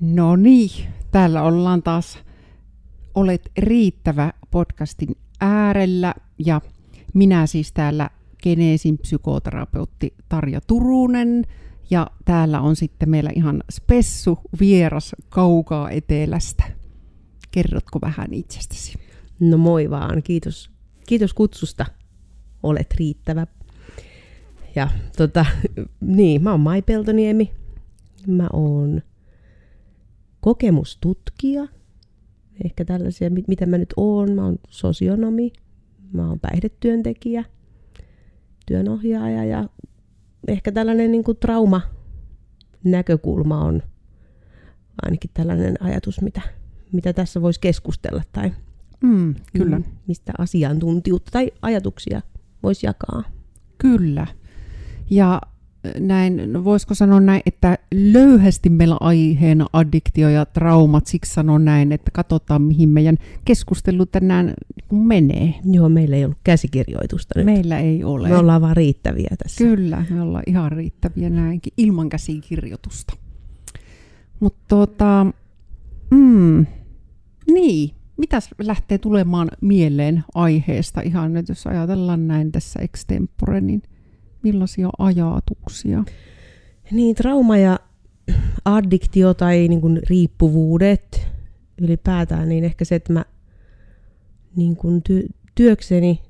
No niin, täällä ollaan taas Olet riittävä podcastin äärellä ja minä siis täällä Geneesin psykoterapeutti Tarja Turunen ja täällä on sitten meillä ihan spessu vieras kaukaa etelästä. Kerrotko vähän itsestäsi? No moi vaan, kiitos, kiitos kutsusta. Olet riittävä. Ja tota, niin, mä oon Mai Peltoniemi. Mä oon kokemustutkija. Ehkä tällaisia, mitä mä nyt oon. Mä oon sosionomi. Mä oon päihdetyöntekijä, työnohjaaja ja ehkä tällainen niin kuin trauma näkökulma on ainakin tällainen ajatus, mitä, mitä tässä voisi keskustella tai Mm, kyllä. Mm, mistä asiantuntijuutta tai ajatuksia voisi jakaa. Kyllä. Ja näin, no voisiko sanoa näin, että löyhästi meillä aiheena addiktio ja traumat, siksi sanon näin, että katsotaan mihin meidän keskustelu tänään menee. Joo, meillä ei ollut käsikirjoitusta nyt. Meillä ei ole. Me ollaan vaan riittäviä tässä. Kyllä, me ollaan ihan riittäviä näinkin, ilman käsikirjoitusta. Mutta tota, mm, niin, mitäs lähtee tulemaan mieleen aiheesta ihan nyt, jos ajatellaan näin tässä extempore, niin millaisia ajatuksia? Niin, trauma ja addiktio tai niin kuin riippuvuudet ylipäätään, niin ehkä se, että mä niin kuin ty- työkseni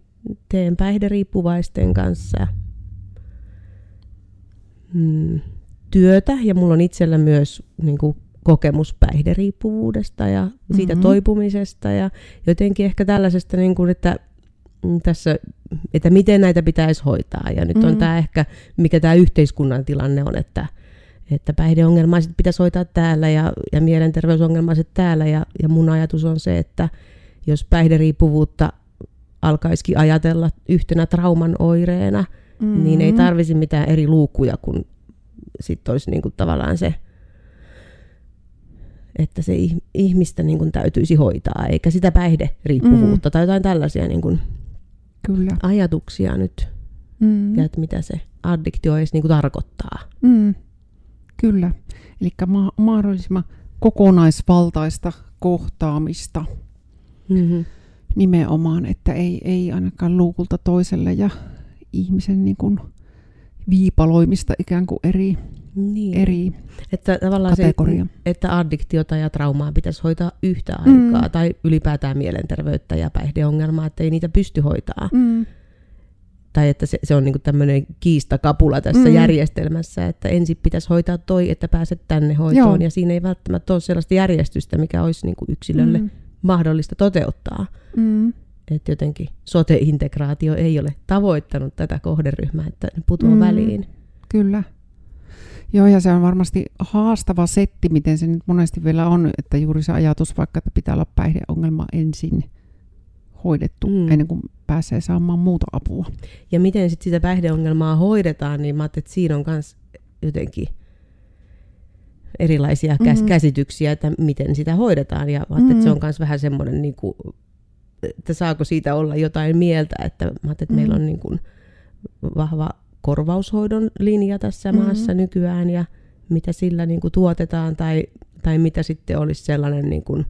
teen päihderiippuvaisten kanssa mm, työtä ja mulla on itsellä myös niin kuin kokemus päihderiippuvuudesta ja siitä mm-hmm. toipumisesta ja jotenkin ehkä tällaisesta, niin kuin, että tässä, että miten näitä pitäisi hoitaa. Ja nyt mm-hmm. on tämä ehkä, mikä tämä yhteiskunnan tilanne on, että, että päihdeongelmaiset pitäisi hoitaa täällä ja, ja mielenterveysongelmaiset täällä. Ja, ja mun ajatus on se, että jos päihderiippuvuutta alkaisikin ajatella yhtenä trauman oireena, mm-hmm. niin ei tarvisi mitään eri luukkuja, kun sitten olisi niin kuin tavallaan se että se ihmistä niin kuin täytyisi hoitaa, eikä sitä päihderiippuvuutta mm. tai jotain tällaisia niin kuin Kyllä. ajatuksia nyt, mm. ja että mitä se addiktio edes niin kuin tarkoittaa. Mm. Kyllä, eli ma- mahdollisimman kokonaisvaltaista kohtaamista mm-hmm. nimenomaan, että ei, ei ainakaan luukulta toiselle ja ihmisen niin kuin viipaloimista ikään kuin eri niin. eri että tavallaan kategoria. Se, että addiktiota ja traumaa pitäisi hoitaa yhtä mm. aikaa, tai ylipäätään mielenterveyttä ja päihdeongelmaa, että ei niitä pysty hoitaa. Mm. Tai että se, se on niinku tämmöinen kiistakapula tässä mm. järjestelmässä, että ensin pitäisi hoitaa toi, että pääset tänne hoitoon, Joo. ja siinä ei välttämättä ole sellaista järjestystä, mikä olisi niinku yksilölle mm. mahdollista toteuttaa. Mm. Että jotenkin sote-integraatio ei ole tavoittanut tätä kohderyhmää, että ne putoaa mm. väliin. Kyllä. Joo, ja se on varmasti haastava setti, miten se nyt monesti vielä on, että juuri se ajatus vaikka, että pitää olla päihdeongelma ensin hoidettu mm. ennen kuin pääsee saamaan muuta apua. Ja miten sitten sitä päihdeongelmaa hoidetaan, niin mä ajattelin, että siinä on myös jotenkin erilaisia mm-hmm. käsityksiä, että miten sitä hoidetaan. Ja mä mm-hmm. että se on myös vähän semmoinen, niin kuin, että saako siitä olla jotain mieltä, että mä että mm-hmm. meillä on niin kuin vahva korvaushoidon linja tässä mm-hmm. maassa nykyään ja mitä sillä niin kuin tuotetaan tai, tai mitä sitten olisi sellainen niin kuin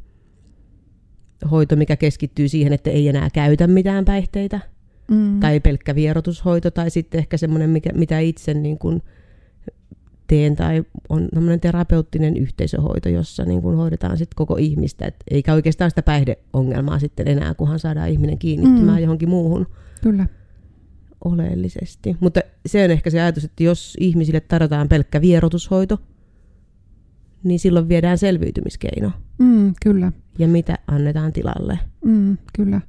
hoito, mikä keskittyy siihen, että ei enää käytä mitään päihteitä mm. tai pelkkä vierotushoito tai sitten ehkä semmoinen, mikä, mitä itse niin kuin teen tai on tämmöinen terapeuttinen yhteisöhoito, jossa niin kuin hoidetaan sitten koko ihmistä, Et eikä oikeastaan sitä päihdeongelmaa sitten enää, kunhan saadaan ihminen kiinnittymään mm. johonkin muuhun. Kyllä oleellisesti. Mutta se on ehkä se ajatus, että jos ihmisille tarjotaan pelkkä vierotushoito, niin silloin viedään selviytymiskeino. Mm, kyllä. Ja mitä annetaan tilalle. Mm, kyllä.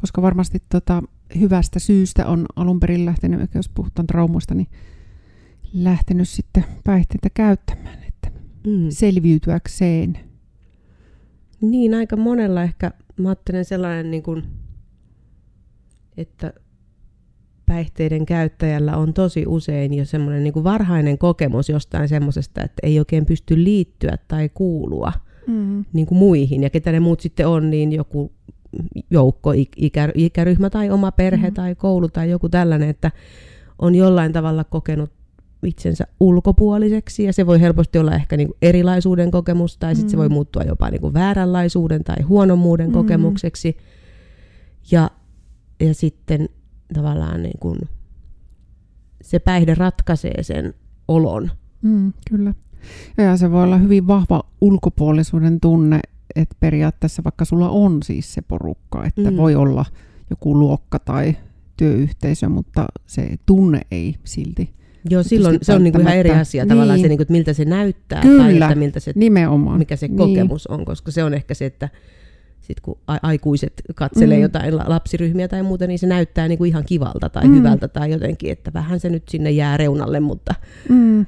Koska varmasti tota, hyvästä syystä on alun perin lähtenyt, jos puhutaan traumoista, niin lähtenyt sitten päihteitä käyttämään, että mm. selviytyäkseen. Niin, aika monella ehkä, mä ajattelen sellainen, niin kuin, että päihteiden käyttäjällä on tosi usein jo semmoinen niin varhainen kokemus jostain semmoisesta, että ei oikein pysty liittyä tai kuulua mm. niin kuin muihin. Ja ketä ne muut sitten on, niin joku joukko, ikä, ikäryhmä tai oma perhe mm. tai koulu tai joku tällainen, että on jollain tavalla kokenut itsensä ulkopuoliseksi ja se voi helposti olla ehkä niin kuin erilaisuuden kokemus tai sitten mm. se voi muuttua jopa niin kuin vääränlaisuuden tai huonommuuden mm. kokemukseksi. Ja, ja sitten tavallaan niin kuin se päihde ratkaisee sen olon. Mm, kyllä. Ja se voi olla hyvin vahva ulkopuolisuuden tunne, että periaatteessa vaikka sulla on siis se porukka, että mm. voi olla joku luokka tai työyhteisö, mutta se tunne ei silti. Joo, silloin se on niinku ihan eri asia niin. tavallaan se, niinku, että miltä se näyttää Kyllä, tai että miltä se, nimenomaan. mikä se niin. kokemus on, koska se on ehkä se, että sit kun aikuiset katselee mm. jotain lapsiryhmiä tai muuta, niin se näyttää niinku ihan kivalta tai mm. hyvältä tai jotenkin, että vähän se nyt sinne jää reunalle, mutta, mm.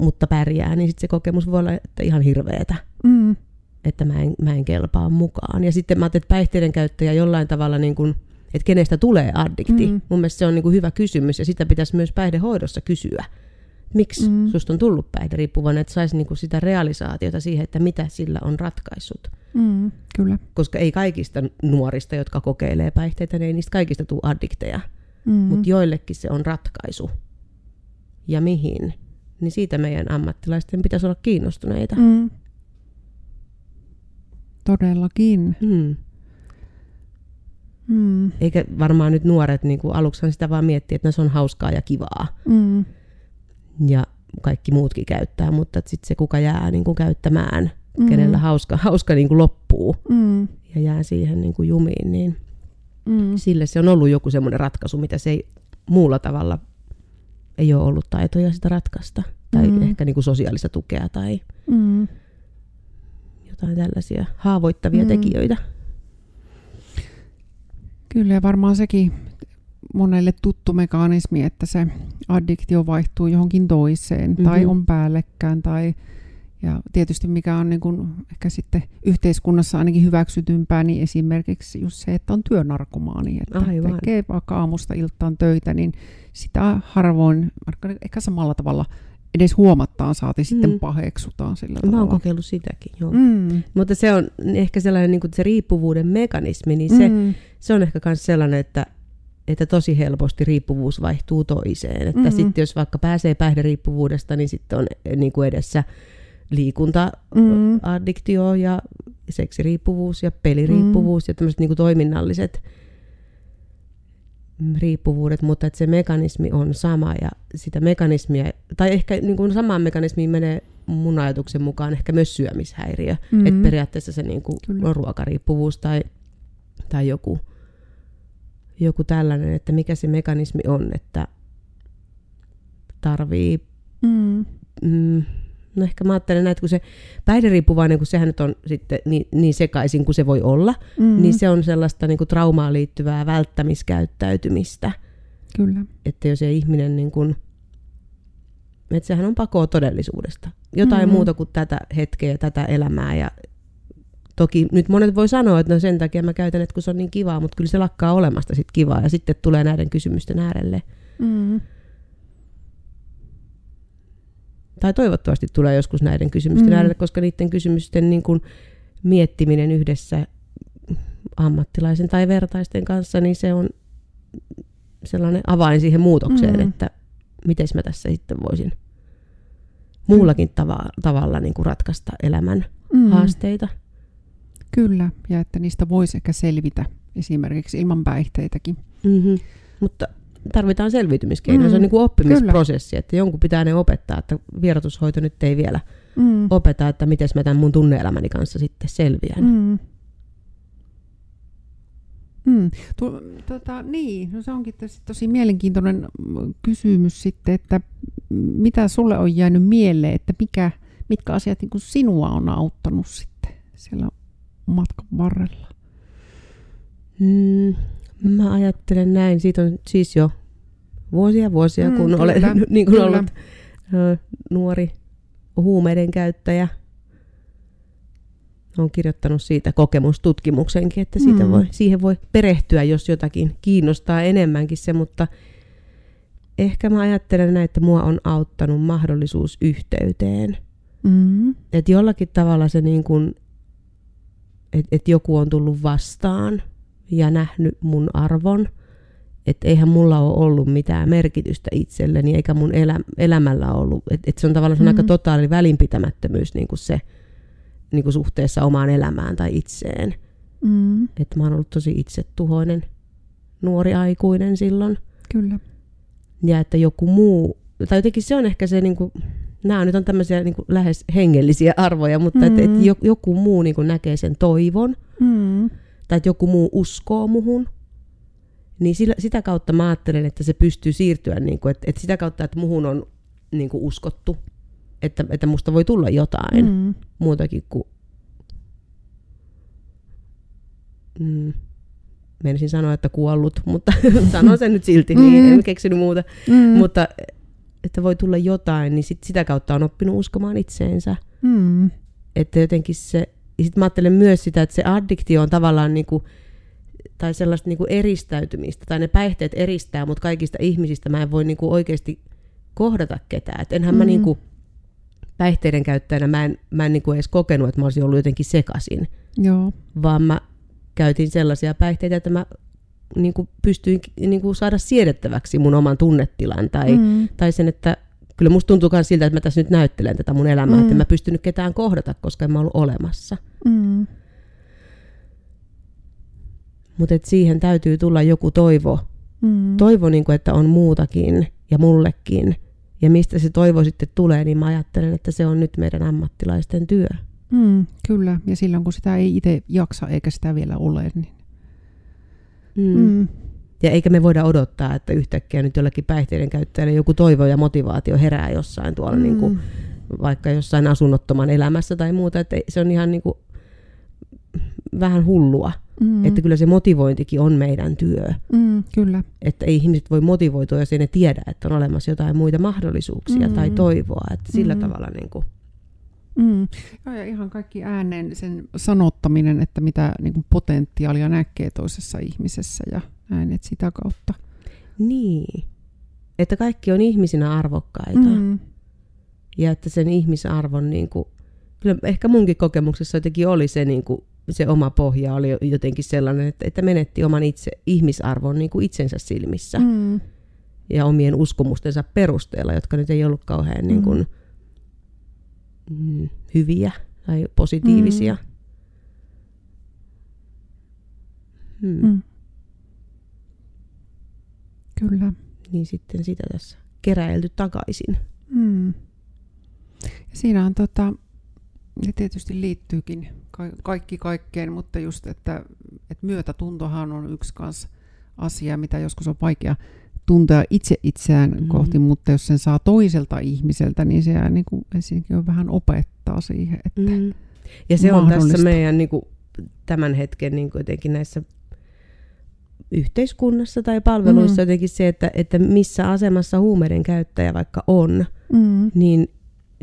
mutta pärjää, niin sit se kokemus voi olla että ihan hirveetä. Mm. Että mä en, mä en kelpaa mukaan. Ja sitten mä ajattelin, että päihteiden käyttäjä jollain tavalla niin kuin, että kenestä tulee addikti. Mm. Mun mielestä se on niin kuin hyvä kysymys ja sitä pitäisi myös päihdehoidossa kysyä. Miksi mm. susta on tullut päihderiippuvainen, että saisi niin kuin sitä realisaatiota siihen, että mitä sillä on ratkaissut. Mm, kyllä. Koska ei kaikista nuorista, jotka kokeilee päihteitä, niin ei niistä kaikista tule addikteja. Mm. Mutta joillekin se on ratkaisu. Ja mihin? Niin siitä meidän ammattilaisten pitäisi olla kiinnostuneita. Mm. Todellakin. Mm. Mm. Eikä varmaan nyt nuoret niin kuin aluksi sitä vaan miettiä, että no se on hauskaa ja kivaa. Mm. Ja kaikki muutkin käyttää, mutta sitten se kuka jää niin kuin käyttämään, mm. kenellä hauska, hauska niin kuin loppuu mm. ja jää siihen niin kuin jumiin, niin mm. sille se on ollut joku semmoinen ratkaisu, mitä se ei muulla tavalla ei ole ollut taitoja sitä ratkaista. Tai mm. ehkä niin kuin sosiaalista tukea tai mm. jotain tällaisia haavoittavia mm. tekijöitä. Kyllä ja varmaan sekin monelle tuttu mekanismi, että se addiktio vaihtuu johonkin toiseen mm-hmm. tai on päällekkäin tai ja tietysti mikä on niin kuin ehkä sitten yhteiskunnassa ainakin hyväksytympää, niin esimerkiksi just se, että on työnarkomaani, että Aivan. tekee vaikka aamusta iltaan töitä, niin sitä harvoin, ehkä samalla tavalla edes huomattaan, saati mm. sitten paheksutaan sillä tavalla. Mä oon kokeillut sitäkin, joo. Mm. Mutta se on ehkä sellainen niin kuin se riippuvuuden mekanismi, niin se, mm. se on ehkä myös sellainen, että, että tosi helposti riippuvuus vaihtuu toiseen. Että mm. sitten jos vaikka pääsee päihderiippuvuudesta, niin sitten on eh, niin kuin edessä liikunta-addiktio mm. ja seksiriippuvuus ja peliriippuvuus mm. ja tämmöiset niin kuin toiminnalliset riippuvuudet, mutta että se mekanismi on sama ja sitä mekanismia, tai ehkä niin kuin samaan mekanismiin menee mun ajatuksen mukaan ehkä myös syömishäiriö. Mm-hmm. Että periaatteessa se niin kuin on ruokariippuvuus tai, tai joku, joku tällainen, että mikä se mekanismi on, että tarvii mm. Mm, No ehkä mä ajattelen näin, että kun se päihderiippuvainen, kun sehän nyt on sitten niin, niin sekaisin kuin se voi olla, mm. niin se on sellaista niin kuin traumaan liittyvää välttämiskäyttäytymistä. Kyllä. Että jos ei ihminen niin kuin, että sehän on pakoa todellisuudesta. Jotain mm. muuta kuin tätä hetkeä ja tätä elämää. Ja toki nyt monet voi sanoa, että no sen takia mä käytän, että kun se on niin kivaa, mutta kyllä se lakkaa olemasta sit kivaa ja sitten tulee näiden kysymysten äärelle. Mm tai toivottavasti tulee joskus näiden kysymysten mm. äärelle, koska niiden kysymysten niin kuin miettiminen yhdessä ammattilaisen tai vertaisten kanssa, niin se on sellainen avain siihen muutokseen, mm. että miten mä tässä sitten voisin muullakin tava- tavalla niin kuin ratkaista elämän mm. haasteita. Kyllä, ja että niistä voisi ehkä selvitä esimerkiksi ilman päihteitäkin. Mm-hmm. Mutta tarvitaan selviytymiskeinoja. Mm, se on mm, niin kuin oppimisprosessi, kyllä. että jonkun pitää ne opettaa, että vierotushoito nyt ei vielä mm. opeta, että miten mä tämän mun tunneelämäni kanssa sitten selviän. Mm. Mm. Tu, tota, niin, no se onkin tosi, tosi mielenkiintoinen kysymys sitten, että mitä sulle on jäänyt mieleen, että mikä, mitkä asiat niin kuin sinua on auttanut sitten siellä matkan varrella? Mm, Mä ajattelen näin. Siitä on siis jo vuosia vuosia, mm, kun kyllä, olen niin kuin ollut ö, nuori huumeiden käyttäjä. Olen kirjoittanut siitä kokemustutkimuksenkin, että siitä mm. voi, siihen voi perehtyä, jos jotakin kiinnostaa enemmänkin se, mutta ehkä mä ajattelen näin, että mua on auttanut mahdollisuus yhteyteen. Mm. Että jollakin tavalla se niin kuin, että et joku on tullut vastaan – ja nähnyt mun arvon että eihän mulla ole ollut mitään merkitystä itselleni, eikä mun elä, elämällä ollut. Että et se on tavallaan mm. aika totaali välinpitämättömyys niin kuin se niin kuin suhteessa omaan elämään tai itseen. Mm. Että mä oon ollut tosi itsetuhoinen nuori aikuinen silloin. Kyllä. Ja että joku muu, tai jotenkin se on ehkä se, niin kuin, nämä nyt on tämmöisiä niin kuin lähes hengellisiä arvoja, mutta mm. että, että joku muu niin kuin näkee sen toivon, Mm. tai että joku muu uskoo muhun, niin sillä, sitä kautta mä ajattelen, että se pystyy siirtyä, niin kuin, että, että sitä kautta, että muhun on niin kuin uskottu, että, että musta voi tulla jotain Mm. muutakin kuin... Mm, menisin sanoa, että kuollut, mutta sanon sen nyt silti, niin Mm. en keksinyt muuta. Mm. Mutta että voi tulla jotain, niin sit sitä kautta on oppinut uskomaan itseensä. Mm. Että jotenkin se, ja sitten mä ajattelen myös sitä, että se addiktio on tavallaan niinku, tai sellaista niinku eristäytymistä, tai ne päihteet eristää, mutta kaikista ihmisistä mä en voi niinku oikeasti kohdata ketään. Et enhän mm. mä Mm. niinku, päihteiden käyttäjänä mä en, mä en niinku edes kokenut, että mä olisin ollut jotenkin sekasin, Joo. vaan mä käytin sellaisia päihteitä, että mä niinku pystyin niinku saada siedettäväksi mun oman tunnetilan tai, Mm. tai sen, että kyllä musta tuntuu myös siltä, että mä tässä nyt näyttelen tätä mun elämää, mm. että en mä pystynyt ketään kohdata, koska en mä ollut olemassa. Mm. Mutta siihen täytyy tulla joku toivo. Mm. Toivo, niin kuin, että on muutakin ja mullekin. Ja mistä se toivo sitten tulee, niin mä ajattelen, että se on nyt meidän ammattilaisten työ. Mm. Kyllä. Ja silloin kun sitä ei itse jaksa eikä sitä vielä ole, niin... Mm. Mm. Ja eikä me voida odottaa, että yhtäkkiä nyt jollakin päihteiden käyttäjälle joku toivo ja motivaatio herää jossain tuolla, mm. niin kuin, vaikka jossain asunnottoman elämässä tai muuta. Että se on ihan niin kuin, vähän hullua. Mm. Että kyllä se motivointikin on meidän työ. Mm. Kyllä. Että ei ihmiset voi motivoitua, jos ei ne tiedä, että on olemassa jotain muita mahdollisuuksia Mm. tai toivoa. Että sillä Mm. tavalla niin kuin, Mm. Joo, ja ihan kaikki ääneen sen sanottaminen, että mitä niin kuin potentiaalia näkee toisessa ihmisessä ja näin, että sitä kautta. niin. Että kaikki on ihmisinä arvokkaita. Mm. Ja että sen ihmisarvon, niin kuin, kyllä ehkä munkin kokemuksessa jotenkin oli se, niin kuin, se oma pohja oli jotenkin sellainen, että, että menetti oman itse, ihmisarvon niin kuin itsensä silmissä Mm. ja omien uskomustensa perusteella, jotka nyt ei ollut kauhean niin kuin, mm, hyviä tai positiivisia. Mm. Mm. Kyllä. Niin sitten sitä tässä keräilty takaisin. Mm. Ja siinä on tota, ja tietysti liittyykin ka- kaikki kaikkeen, mutta just, että, että myötätuntohan on yksi kans asia, mitä joskus on vaikea tuntea itse itseään Mhm. mm. kohti, mutta jos sen saa toiselta ihmiseltä, niin se niin kuin, siinäkin on vähän opettaa siihen, että mm. Mm. Ja se on tässä meidän niin kuin, tämän hetken niin kuin jotenkin näissä yhteiskunnassa tai palveluissa Mm. jotenkin se, että, että missä asemassa huumeiden käyttäjä vaikka on, mm. niin,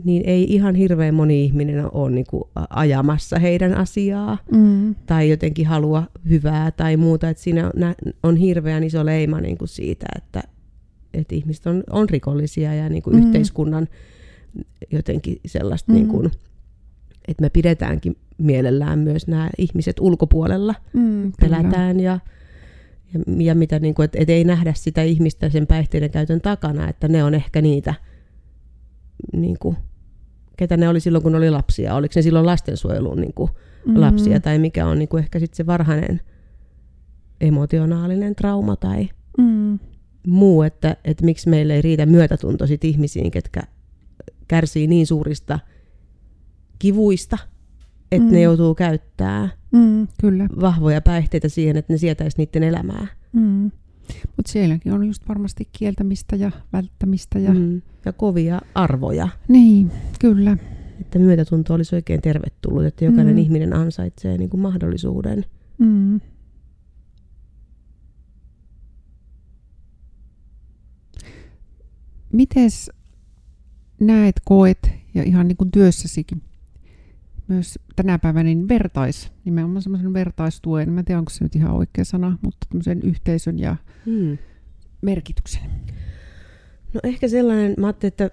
niin ei ihan hirveän moni ihminen ole niin kuin ajamassa heidän asiaa Mm. tai jotenkin halua hyvää tai muuta. Että siinä on, on hirveän iso leima niin kuin siitä, että, että ihmiset on, on rikollisia ja niin kuin Mm. yhteiskunnan jotenkin sellaista, Mm. niin kuin, että me pidetäänkin mielellään myös nämä ihmiset ulkopuolella. Mm. Pelätään ja, ja, ja mitä, niin kuin, että, että ei nähdä sitä ihmistä sen päihteiden käytön takana, että ne on ehkä niitä, niin kuin, ketä ne oli silloin, kun ne oli lapsia. Oliko ne silloin lastensuojelun niin kuin, Mm. lapsia tai mikä on niin kuin ehkä sitten se varhainen emotionaalinen trauma tai Mm. muu, että, että miksi meille ei riitä myötätunto sit ihmisiin, ketkä kärsii niin suurista kivuista, että Mm. ne joutuu käyttää Mm. Kyllä. vahvoja päihteitä siihen, että ne sietäisi niiden elämää. Mm. Mutta sielläkin on just varmasti kieltämistä ja välttämistä. Ja... Mm. Ja kovia arvoja. Niin, kyllä. Että myötätunto olisi oikein tervetullut, että jokainen Mm. ihminen ansaitsee niin kuin mahdollisuuden. Mm. Mites näet, koet ja ihan niin kuin työssäsikin myös tänä päivänä niin vertais, nimenomaan semmoisen vertaistuen, mä en tiedä onko se nyt ihan oikea sana, mutta tämmöisen yhteisön ja Mm. merkityksen. No ehkä sellainen, mä ajattelin, että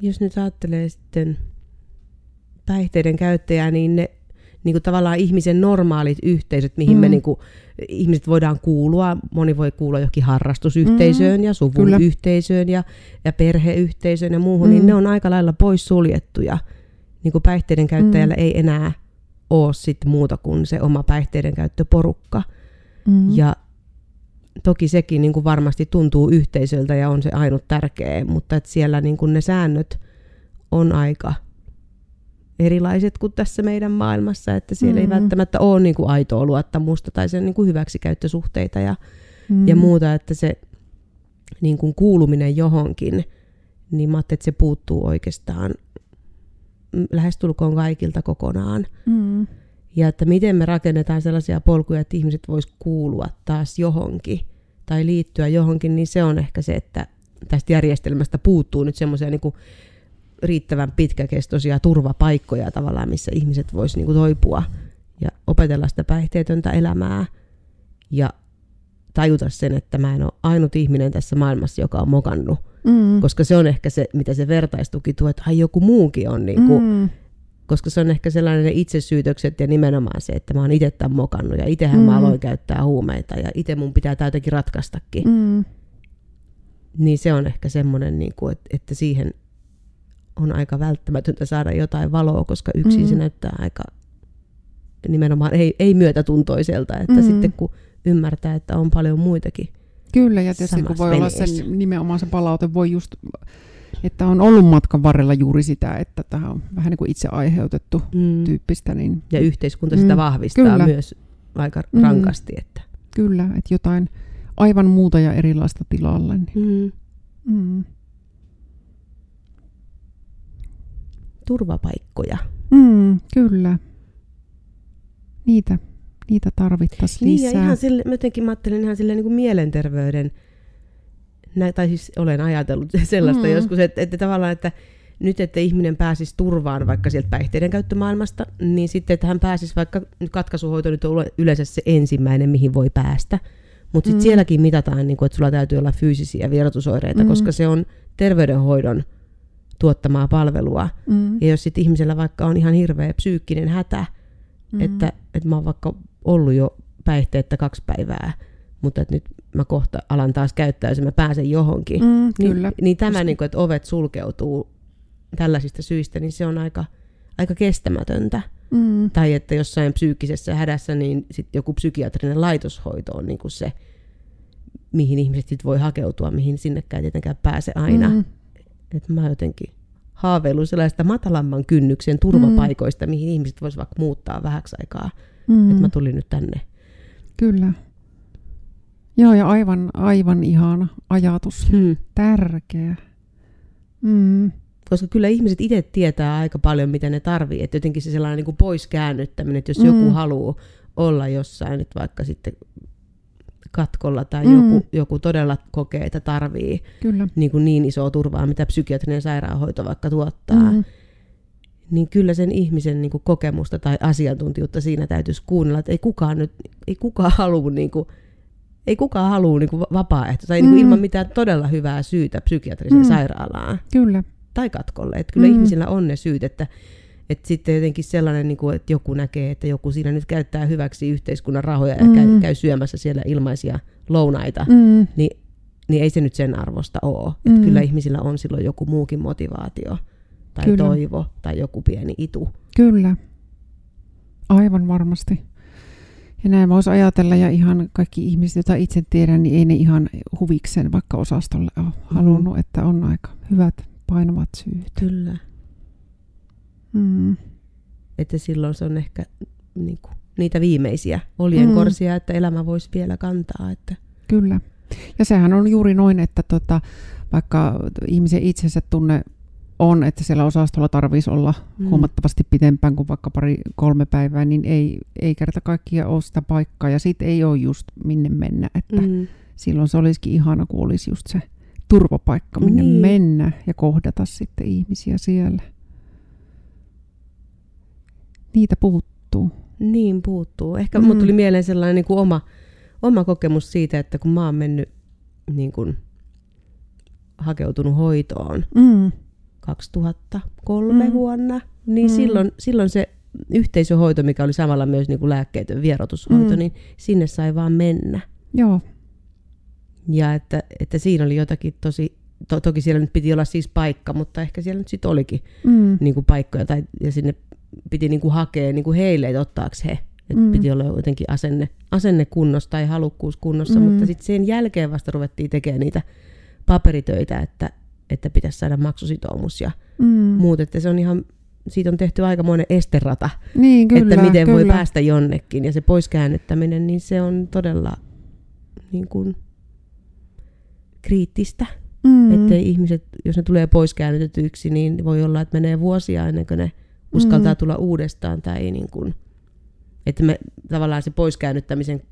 jos nyt ajattelee sitten päihteiden käyttäjää, niin ne, niin kuin tavallaan ihmisen normaalit yhteisöt, mihin mm. me niin kuin, ihmiset voidaan kuulua. Moni voi kuulua johonkin harrastusyhteisöön mm. ja suvun Kyllä. yhteisöön ja, ja perheyhteisöön ja muuhun, niin mm. niin ne on aika lailla poissuljettuja. Niin kuin päihteiden käyttäjällä mm. ei enää ole sit muuta kuin se oma päihteiden käyttöporukka. Mm. Ja toki sekin niin kuin varmasti tuntuu yhteisöltä ja on se ainut tärkeä, mutta että siellä niin kuin ne säännöt on aika erilaiset kuin tässä meidän maailmassa, että siellä mm. ei välttämättä ole niin kuin aitoa luottamusta tai sen niin kuin hyväksikäyttösuhteita ja, mm. ja muuta, että se niin kuin kuuluminen johonkin, niin mä että se puuttuu oikeastaan lähestulkoon kaikilta kokonaan. Mm. Ja että miten me rakennetaan sellaisia polkuja, että ihmiset vois kuulua taas johonkin tai liittyä johonkin, niin se on ehkä se, että tästä järjestelmästä puuttuu nyt semmoisia niin riittävän pitkäkestoisia turvapaikkoja tavallaan, missä ihmiset vois niin toipua ja opetella sitä päihteetöntä elämää ja tajuta sen, että mä en ole ainut ihminen tässä maailmassa, joka on mokannut. Mm. Koska se on ehkä se, mitä se vertaistuki tuo, että ai joku muukin on niin kuin, mm koska se on ehkä sellainen itsesyytökset ja nimenomaan se, että mä oon itse tämän mokannut ja itsehän mm. mä aloin käyttää huumeita ja itse mun pitää tämä jotenkin ratkaistakin. Mm. Niin se on ehkä semmoinen, niin kuin, että, että siihen on aika välttämätöntä saada jotain valoa, koska yksin mm. se näyttää aika nimenomaan ei, ei myötätuntoiselta, että mm. sitten kun ymmärtää, että on paljon muitakin Kyllä, ja tietysti kun voi veneessä. olla sen nimenomaan se palaute voi just että on ollut matkan varrella juuri sitä, että tämä on vähän niin kuin itse aiheutettu mm. tyyppistä. Niin... Ja yhteiskunta sitä mm, vahvistaa kyllä. myös aika mm. rankasti. Että... Kyllä, että jotain aivan muuta ja erilaista tilalle. Niin. Mm. Mm. Turvapaikkoja. Mm, kyllä. Niitä, niitä tarvittaisiin lisää. Niin, ja ihan sille, jotenkin mä ajattelen ihan silleen niin kuin mielenterveyden nä, tai siis olen ajatellut sellaista mm. joskus, että, että tavallaan, että nyt, että ihminen pääsisi turvaan vaikka sieltä päihteiden käyttömaailmasta, niin sitten, että hän pääsisi vaikka, nyt katkaisuhoito nyt on yleensä se ensimmäinen, mihin voi päästä, mutta sitten mm. sielläkin mitataan, niin kuin, että sulla täytyy olla fyysisiä vierotusoireita, mm. koska se on terveydenhoidon tuottamaa palvelua. Mm. Ja jos sitten ihmisellä vaikka on ihan hirveä psyykkinen hätä, mm. että, että mä oon vaikka ollut jo päihteettä kaksi päivää, mutta että nyt mä kohta alan taas käyttää, jos mä pääsen johonkin. Mm, niin, kyllä. niin tämä, niin kuin, että ovet sulkeutuu tällaisista syistä, niin se on aika, aika kestämätöntä. Mm. Tai että jossain psyykkisessä hädässä, niin sitten joku psykiatrinen laitoshoito on niin kuin se, mihin ihmiset sit voi hakeutua, mihin sinnekään tietenkään pääse aina. Mm. Että mä jotenkin haaveilun sellaista matalamman kynnyksen turvapaikoista, mm. mihin ihmiset voisivat vaikka muuttaa vähäksi aikaa. Mm. Että mä tulin nyt tänne. Kyllä. Joo, ja aivan, aivan ihana ajatus. Hmm. Tärkeä. Mm. Koska kyllä ihmiset itse tietää aika paljon, mitä ne tarvii. Että jotenkin se sellainen niin kuin poiskäännyttäminen, että jos mm. joku haluaa olla jossain nyt vaikka sitten katkolla tai mm. joku, joku todella kokee, että tarvii kyllä. Niin, kuin niin isoa turvaa, mitä psykiatrinen sairaanhoito vaikka tuottaa, mm. Niin kyllä sen ihmisen niin kuin kokemusta tai asiantuntijuutta siinä täytyisi kuunnella, että ei kukaan nyt, ei kukaan halua niin kuin ei kukaan halua niin kuin vapaaehtoista tai niin kuin mm. ilman mitään todella hyvää syytä psykiatriseen mm. sairaalaan. Kyllä. Tai katkolle. Että kyllä mm. ihmisillä on ne syyt, että, että sitten jotenkin sellainen, niin kuin, että joku näkee, että joku siinä nyt käyttää hyväksi yhteiskunnan rahoja ja mm. käy, käy syömässä siellä ilmaisia lounaita, mm. niin, niin ei se nyt sen arvosta ole. Mm. Että kyllä ihmisillä on silloin joku muukin motivaatio tai kyllä. toivo tai joku pieni itu. Kyllä. Aivan varmasti. Ja näin voisi ajatella, ja ihan kaikki ihmiset, joita itse tiedän, niin ei ne ihan huviksen vaikka osastolle ole mm-hmm. halunnut, että on aika hyvät painavat syyt. Kyllä. Mm. Että silloin se on ehkä niin kuin, niitä viimeisiä oljenkorsia, mm. että elämä voisi vielä kantaa. Että. Kyllä. Ja sehän on juuri noin, että tota, vaikka ihmisen itsensä tunne on, että siellä osastolla tarvitsisi olla mm. huomattavasti pitempään kuin vaikka pari kolme päivää, niin ei, ei kerta kaikkia ole sitä paikkaa ja sitten ei ole just minne mennä. Että mm. Silloin se olisikin ihana, kun olisi just se turvapaikka, minne niin. mennä ja kohdata sitten ihmisiä siellä. Niitä puuttuu. Niin puuttuu. Ehkä mm. tuli mieleen sellainen niin kuin oma, oma kokemus siitä, että kun mä oon mennyt niin kuin, hakeutunut hoitoon, mm 2003 mm. vuonna, niin mm. silloin, silloin se yhteisöhoito, mikä oli samalla myös niin kuin lääkkeetön vierotushoito, Mm. niin sinne sai vaan mennä. Joo. Ja että, että siinä oli jotakin tosi, to, toki siellä nyt piti olla siis paikka, mutta ehkä siellä nyt sitten olikin Mm. niin kuin paikkoja, tai, ja sinne piti niin kuin hakea niin kuin heille, että ottaako he. Että Mm. piti olla jotenkin asenne, asenne kunnossa tai halukkuus kunnossa, Mm. mutta sitten sen jälkeen vasta ruvettiin tekemään niitä paperitöitä, että, että pitäisi saada maksusitoumus ja Mm. muut. Että se on ihan, siitä on tehty aikamoinen esterata, Niin, kyllä, että miten kyllä. voi päästä jonnekin. Ja se poiskäännyttäminen, niin se on todella niin kuin, kriittistä. Mm. Ettei ihmiset, jos ne tulee poiskäännytetyiksi, niin voi olla, että menee vuosia ennen kuin ne uskaltaa Mm. tulla uudestaan. Tai niin kuin, että me tavallaan se poiskäännyttämisen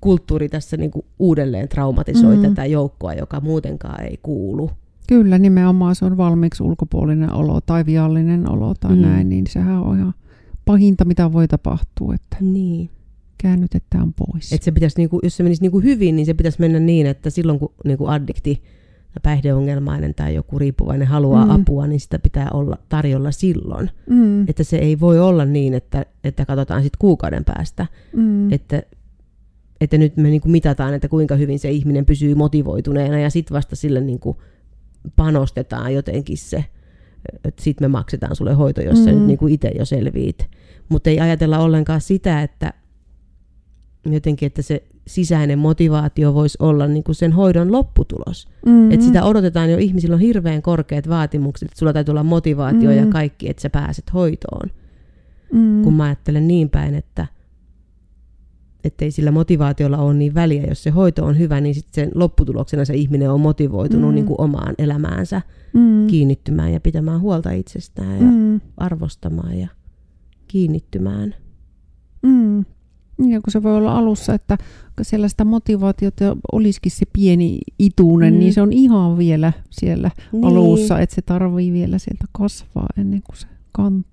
kulttuuri tässä niin kuin uudelleen traumatisoi Mm. tätä joukkoa, joka muutenkaan ei kuulu. Kyllä, nimenomaan se on valmiiksi ulkopuolinen olo tai viallinen olo tai Mm. näin, niin sehän on ihan pahinta, mitä voi tapahtua, että Niin. käännytetään pois. Et se pitäisi, niinku, jos se menisi niinku hyvin, niin se pitäisi mennä niin, että silloin kun niinku addikti tai päihdeongelmainen tai joku riippuvainen haluaa Mm. apua, niin sitä pitää olla tarjolla silloin. mm. Että se ei voi olla niin, että, että katsotaan sitten kuukauden päästä, mm. että, että nyt me niinku mitataan, että kuinka hyvin se ihminen pysyy motivoituneena ja sitten vasta sille niinku panostetaan jotenkin se, että sitten me maksetaan sulle hoito, jos mm. sä Mm. nyt niinku itse jo selviit. Mutta ei ajatella ollenkaan sitä, että jotenkin, että se sisäinen motivaatio voisi olla niinku sen hoidon lopputulos. mm. Että sitä odotetaan jo, ihmisillä on hirveän korkeat vaatimukset, että sulla täytyy olla motivaatio Mm. ja kaikki, että sä pääset hoitoon mm. kun mä ajattelen niin päin, että ei sillä motivaatiolla ole niin väliä. Jos se hoito on hyvä, niin sitten sen lopputuloksena se ihminen on motivoitunut Mm. niin kuin omaan elämäänsä mm. kiinnittymään ja pitämään huolta itsestään ja mm. Arvostamaan ja kiinnittymään. Mm. Niin, kun se voi olla alussa, että siellä sitä motivaatiota olisikin se pieni itunen, Mm. niin se on ihan vielä siellä Niin. alussa, että se tarvii vielä sieltä kasvaa ennen kuin se kantaa.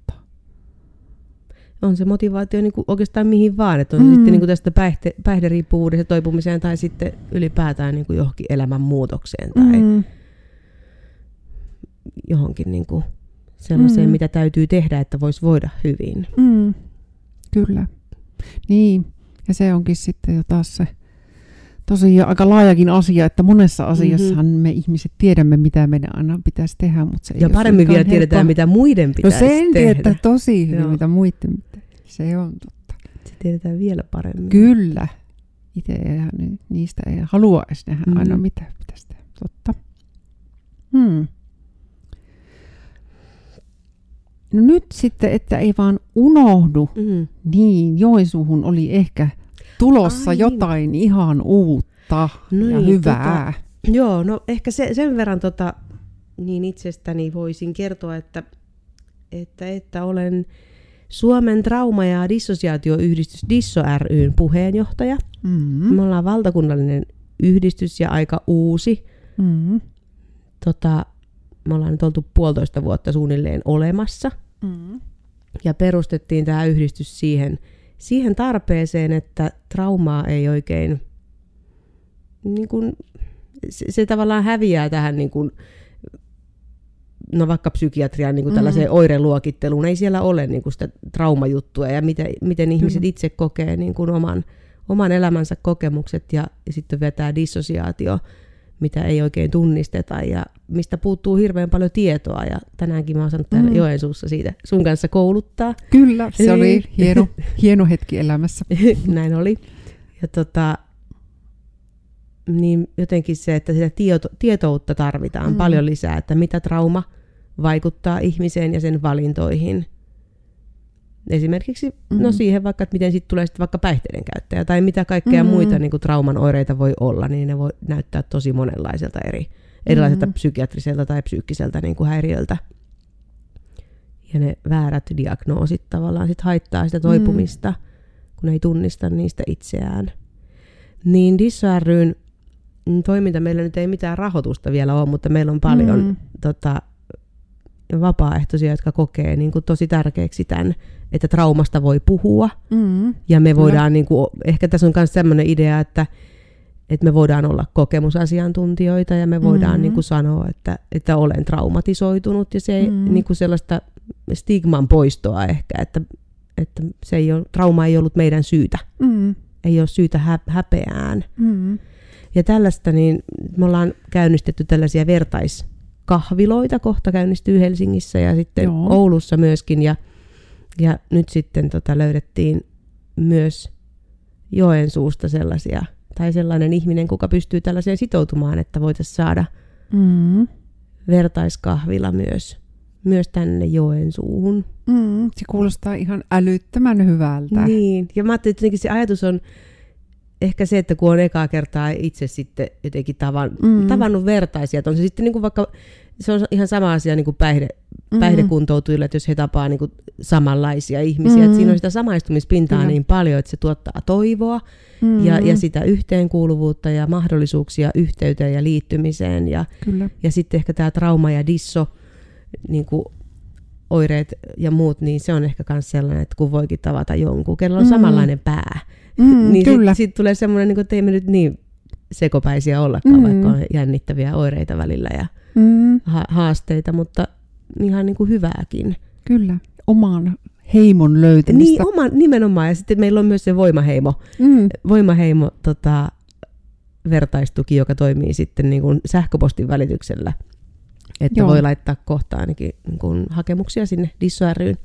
On se motivaatio niin kuin oikeastaan mihin vaan, että on Mm. sitten niin kuin tästä päihte, päihderiippuvuudesta toipumiseen tai sitten ylipäätään niin kuin johonkin elämänmuutokseen tai mm. Johonkin niin kuin sellaiseen, Mm. mitä täytyy tehdä, että voisi voida hyvin. Mm. Kyllä. Niin, ja se onkin sitten jo taas se tosiaan aika laajakin asia, että monessa asiassahan mm-hmm. me ihmiset tiedämme, mitä meidän aina pitäisi tehdä, mutta se Ja paremmin vielä suinkaan tiedetään, helppoa. mitä muiden No pitäisi sen tehdä. tietää tosi hyvin, Joo. mitä muiden. Se on totta. Se tiedetään vielä paremmin. Kyllä. Itse eihän ni- niistä ei halua edes nähdä Mhm. aina, mitä pitäisi tehdä. Totta. Hmm. No nyt sitten, että ei vaan unohdu, Mm. niin Joensuuhun oli ehkä tulossa Ai Ai jotain ihan uutta No ja niin, hyvää. Joo, no ehkä se, sen verran tota, niin itsestäni voisin kertoa, että, että, että olen Suomen trauma- ja dissosiaatioyhdistys Disso ryn puheenjohtaja. Mm. Me ollaan valtakunnallinen yhdistys ja aika uusi. Mm. Tota, me ollaan nyt oltu puolitoista vuotta suunnilleen olemassa. Mm. Ja perustettiin tämä yhdistys siihen, siihen tarpeeseen, että traumaa ei oikein, niin kuin, se, se tavallaan häviää tähän niin kuin, no vaikka psykiatrian niin kuin tällaiseen oireluokitteluun, ei siellä ole niin kuin sitä traumajuttua ja miten, miten ihmiset Kyllä. itse kokee niin kuin oman, oman elämänsä kokemukset ja, ja sitten vielä tämä dissosiaatio, mitä ei oikein tunnisteta ja mistä puuttuu hirveän paljon tietoa ja tänäänkin mä oon saanut täällä Mm. mm. Joensuussa siitä sun kanssa kouluttaa. Kyllä, se oli Niin. hieno, hieno hetki elämässä. Näin oli. Ja tota, niin jotenkin se, että sitä tieto, tietoutta tarvitaan Mm. mm. paljon lisää, että mitä trauma vaikuttaa ihmiseen ja sen valintoihin. Esimerkiksi Mm. no siihen vaikka, että miten sitten tulee sitten vaikka päihteiden käyttäjä tai mitä kaikkea Mm. mm. muita niin kuin trauman oireita voi olla, niin ne voi näyttää tosi monenlaiselta eri, erilaiselta Mm. psykiatriselta tai psyykkiseltä niin kuin häiriöltä. Ja ne väärät diagnoosit tavallaan sit haittaa sitä toipumista, kun ei tunnista niistä itseään. Niin Disso ryn mm, toiminta, meillä nyt ei mitään rahoitusta vielä ole, mutta meillä on paljon Mm. tota, vapaaehtoisia, jotka kokee niin kuin tosi tärkeäksi tämän, että traumasta voi puhua. Mm. Ja me voidaan, niin kuin, ehkä tässä on myös sellainen idea, että, että me voidaan olla kokemusasiantuntijoita ja me voidaan Mhm. niin kuin sanoa, että, että olen traumatisoitunut ja se ei Mhm. niin kuin sellaista stigman poistoa ehkä, että, että se ei ole, trauma ei ollut meidän syytä. Mm. Ei ole syytä hä- häpeään. Mm. Ja tällaista, niin me ollaan käynnistetty tällaisia vertaiskahviloita, kohta käynnistyy Helsingissä ja sitten Joo. Oulussa myöskin. Ja, ja nyt sitten tota löydettiin myös Joensuusta sellaisia, tai sellainen ihminen, kuka pystyy tällaiseen sitoutumaan, että voitaisiin saada Mm. vertaiskahvila myös, myös tänne Joensuuhun. Mm. Se kuulostaa ihan älyttömän hyvältä. Niin, ja mä ajattelin, että se ajatus on ehkä se, että kun on ekaa kertaa itse sitten jotenkin tavan, Mm. mm. tavannut vertaisia, että on se sitten niin kuin vaikka, se on ihan sama asia niin kuin päihde, Mm. päihdekuntoutujille, että jos he tapaa niin kuin samanlaisia ihmisiä, mm. että siinä on sitä samaistumispintaa Kyllä. niin paljon, että se tuottaa toivoa Mm. ja, ja sitä yhteenkuuluvuutta ja mahdollisuuksia yhteyteen ja liittymiseen ja, Kyllä. ja sitten ehkä tämä trauma ja disso, niin kuin oireet ja muut, niin se on ehkä myös sellainen, että kun voikin tavata jonkun, kenellä on Mm. samanlainen pää, Mm, niin kyllä. sitten sit tulee semmoinen, niin että ei me nyt niin sekopäisiä ollakaan, Mm. vaikka on jännittäviä oireita välillä ja Mm. ha- haasteita, mutta ihan niin kuin hyvääkin. Kyllä. Oman heimon löytämistä. Niin, oma, nimenomaan. Ja sitten meillä on myös se voimaheimo, Mm. voimaheimo tota, vertaistuki, joka toimii sitten niin kuin sähköpostin välityksellä. Että Joo. voi laittaa kohta ainakin niin kuin hakemuksia sinne Disso ryn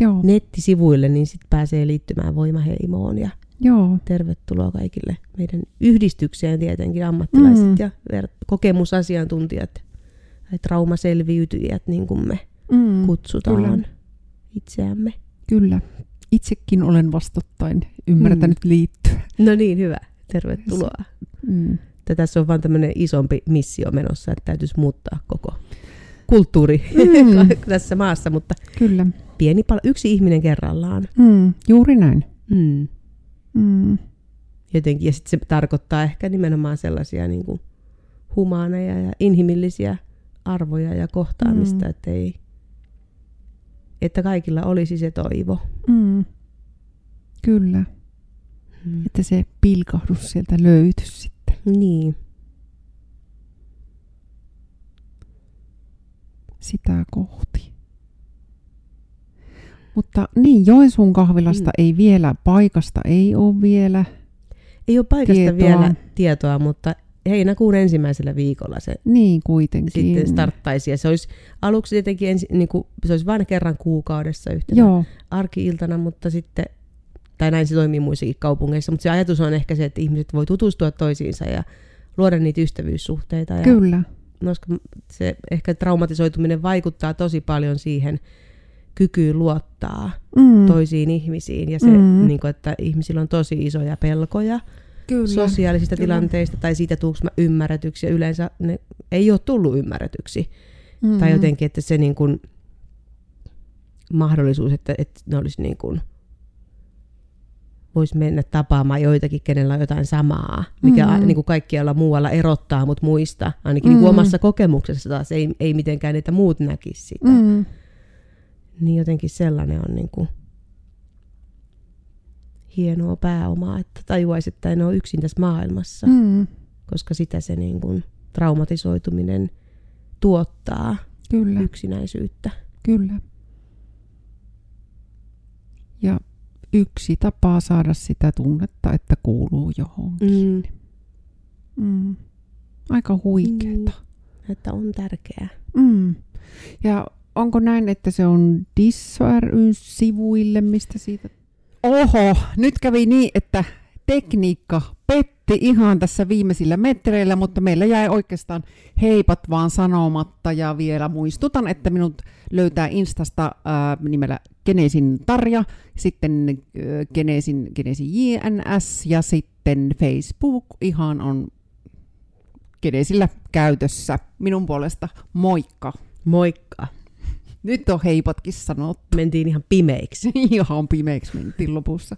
Joo. nettisivuille, niin sitten pääsee liittymään voimaheimoon. Ja Joo. tervetuloa kaikille meidän yhdistykseen tietenkin ammattilaiset Mm. ja ver- kokemusasiantuntijat tai traumaselviytyjät, niin kuin me Mm. kutsutaan Kyllä. itseämme. Kyllä. Itsekin olen vastottain ymmärtänyt Mm. liittyä. No niin, hyvä. Tervetuloa. Mm. Tässä on vaan tämmöinen isompi missio menossa, että täytyisi muuttaa koko kulttuuri Mm. tässä maassa, mutta Kyllä. pieni pala, yksi ihminen kerrallaan. Mm. Juuri näin. Mm. Mm. Jotenkin, ja sitten se tarkoittaa ehkä nimenomaan sellaisia niin kuin humaaneja ja inhimillisiä arvoja ja kohtaamista, Mm. että, ei, että kaikilla olisi se toivo. Mm. Kyllä. Mm. Että se pilkahdus sieltä löytyisi sitten. Niin. sitä kohti. Mutta niin, Joensuun kahvilasta Mm. ei vielä, paikasta ei ole vielä. Ei ole paikasta Tietoa. vielä tietoa, mutta heinäkuun ensimmäisellä viikolla se Niin kuitenkin. sitten starttaisi. Ja se olisi aluksi tietenkin ensi, niin kuin, se olisi vain kerran kuukaudessa yhtenä Joo, arki-iltana, mutta sitten, tai näin se toimii muissakin kaupungeissa, mutta se ajatus on ehkä se, että ihmiset voi tutustua toisiinsa ja luoda niitä ystävyyssuhteita. Ja kyllä. koska se ehkä traumatisoituminen vaikuttaa tosi paljon siihen kykyyn luottaa Mm. toisiin ihmisiin ja se, Mm. niin kuin, että ihmisillä on tosi isoja pelkoja Kyllä. sosiaalisista Kyllä. tilanteista tai siitä tuuks mä ymmärretyksi ja yleensä ne ei ole tullut ymmärretyksi. mm. Tai jotenkin, että se niin kuin mahdollisuus, että, että ne olisi niin kuin voisi mennä tapaamaan joitakin, kenellä on jotain samaa, mikä Mm. mm. niin kuin kaikkialla muualla erottaa mut muista. Ainakin mm. niin kuin Mm. omassa kokemuksessa taas ei, ei mitenkään niitä muut näkisi sitä. Mm. Niin jotenkin sellainen on niin kuin hienoa pääomaa, että tajuaisi, että en ole yksin tässä maailmassa, mm. Koska sitä se niin kuin traumatisoituminen tuottaa Kyllä, yksinäisyyttä. kyllä. Ja yksi tapa saada sitä tunnetta, että kuuluu johonkin. Mm. Mm. Aika huikeeta. Että on tärkeää. Mm. Ja onko näin, että se on Disso ryn sivuille, mistä siitä... Oho, nyt kävi niin, että tekniikka petti ihan tässä viimeisillä metreillä, mutta meillä jäi oikeastaan heipat vaan sanomatta ja vielä muistutan, että minut löytää Instasta ää, nimellä Genesin Tarja, sitten ää, Genesin, Genesin JNS ja sitten Facebook ihan on Genesillä käytössä. Minun puolesta moikka. Moikka. Nyt on heipotkin sanottu. Mentiin ihan pimeiksi. Ihan pimeäksi mentiin lopussa.